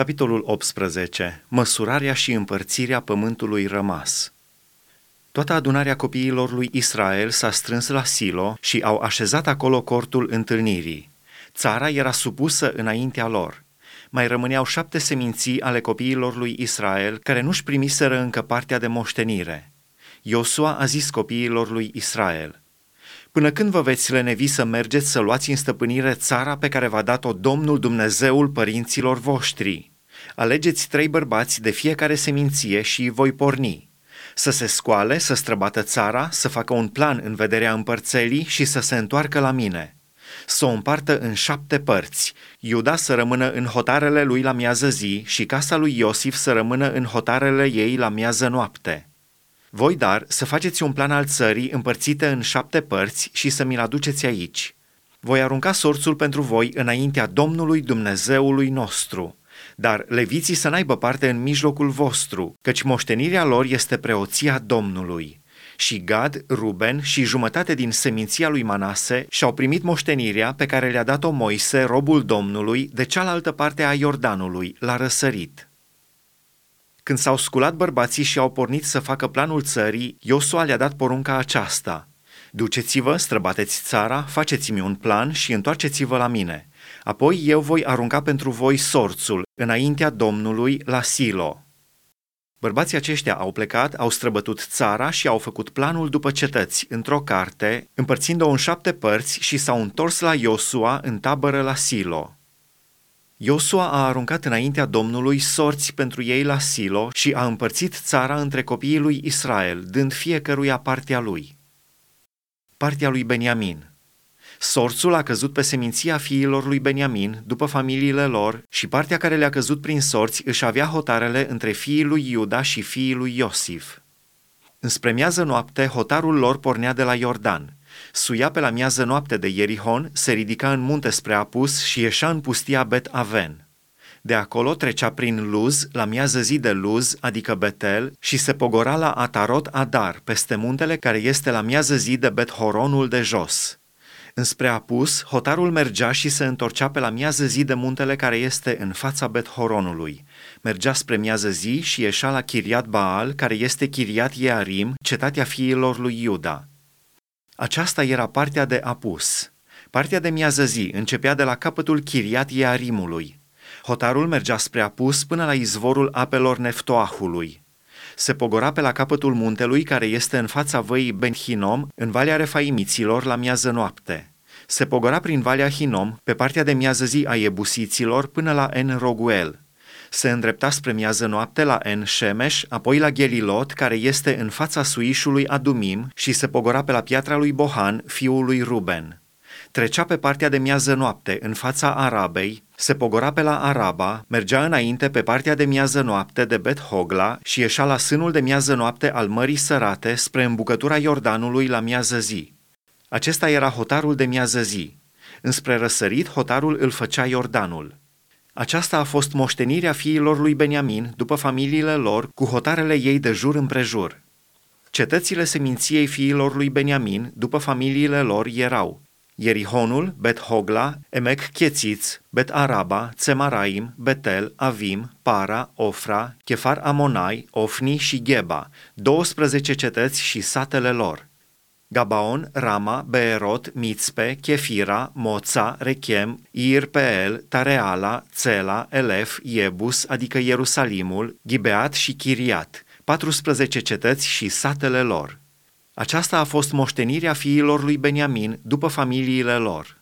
Capitolul 18. Măsurarea și împărțirea pământului rămas. Toată adunarea copiilor lui Israel s-a strâns la Silo și au așezat acolo cortul întâlnirii. Țara era supusă înaintea lor. Mai rămâneau șapte seminții ale copiilor lui Israel care nu-și primiseră încă partea de moștenire. Iosua a zis copiilor lui Israel, Până când vă veți lenevi să mergeți să luați în stăpânire țara pe care v-a dat-o Domnul Dumnezeul părinților voștri? Alegeți trei bărbați de fiecare seminție și voi porni. Să se scoale, să străbată țara, să facă un plan în vederea împărțelii și să se întoarcă la mine. Să o împartă în șapte părți, Iuda să rămână în hotarele lui la miază zi și casa lui Iosif să rămână în hotarele ei la miază noapte. Voi, dar, să faceți un plan al țării împărțite în șapte părți și să mi-l aduceți aici. Voi arunca sorțul pentru voi înaintea Domnului Dumnezeului nostru – dar leviții să n-aibă parte în mijlocul vostru, căci moștenirea lor este preoția Domnului. Și Gad, Ruben și jumătate din seminția lui Manase și-au primit moștenirea pe care le-a dat-o Moise, robul Domnului, de cealaltă parte a Iordanului, la răsărit. Când s-au sculat bărbații și au pornit să facă planul țării, Iosua le-a dat porunca aceasta. Duceți-vă, străbateți țara, faceți-mi un plan și întoarceți-vă la mine. Apoi eu voi arunca pentru voi sorțul înaintea Domnului la Silo. Bărbații aceștia au plecat, au străbătut țara și au făcut planul după cetăți, într-o carte, împărțind-o în șapte părți și s-au întors la Iosua în tabără la Silo. Iosua a aruncat înaintea Domnului sorți pentru ei la Silo și a împărțit țara între copiii lui Israel, dând fiecăruia partea lui. Partea lui Beniamin. Sorțul a căzut pe seminția fiilor lui Beniamin, după familiile lor, și partea care le-a căzut prin sorți își avea hotarele între fiii lui Iuda și fiii lui Iosif. Înspre miază noapte, hotarul lor pornea de la Iordan. Suia pe la miază noapte de Ierihon, se ridica în munte spre Apus și ieșea în pustia Bet Aven. De acolo trecea prin Luz, la miază zi de Luz, adică Betel, și se pogora la Atarot Adar, peste muntele care este la miază zi de Bet Horonul de jos. Înspre apus, hotarul mergea și se întorcea pe la miază zi de muntele care este în fața Bet-Horonului. Mergea spre miază zi și ieșea la Chiriat Baal, care este Chiriat Iearim, cetatea fiilor lui Iuda. Aceasta era partea de apus. Partea de miază zi începea de la capătul Chiriat Iearimului. Hotarul mergea spre apus până la izvorul apelor Neftoahului se pogora pe la capătul muntelui care este în fața văii Ben Hinom, în Valea Refaimiților, la miază noapte. Se pogora prin Valea Hinom, pe partea de miază zi a Ebusiților, până la En Roguel. Se îndrepta spre miază noapte la En Shemesh, apoi la Gelilot, care este în fața suișului Adumim, și se pogora pe la piatra lui Bohan, fiul lui Ruben. Trecea pe partea de miază noapte, în fața Arabei, se pogora pe la Araba, mergea înainte pe partea de miază noapte de Bet Hogla și ieșea la sânul de miază noapte al Mării Sărate spre îmbucătura Iordanului la miază zi. Acesta era hotarul de miază zi. Înspre răsărit, hotarul îl făcea Iordanul. Aceasta a fost moștenirea fiilor lui Beniamin, după familiile lor, cu hotarele ei de jur împrejur. Cetățile seminției fiilor lui Beniamin, după familiile lor, erau Ierihonul, Bet-Hogla, Emek Chețiț, Bet-Araba, Țemaraim, Betel, Avim, Para, Ofra, Chefar Amonai, Ofni și Geba, 12 cetăți și satele lor. Gabaon, Rama, Beerot, Mitzpe, Chefira, Moța, Rechem, Irpeel, Tareala, Țela, Elef, Iebus, adică Ierusalimul, Gibeat și Chiriat, 14 cetăți și satele lor. Aceasta a fost moștenirea fiilor lui Beniamin după familiile lor.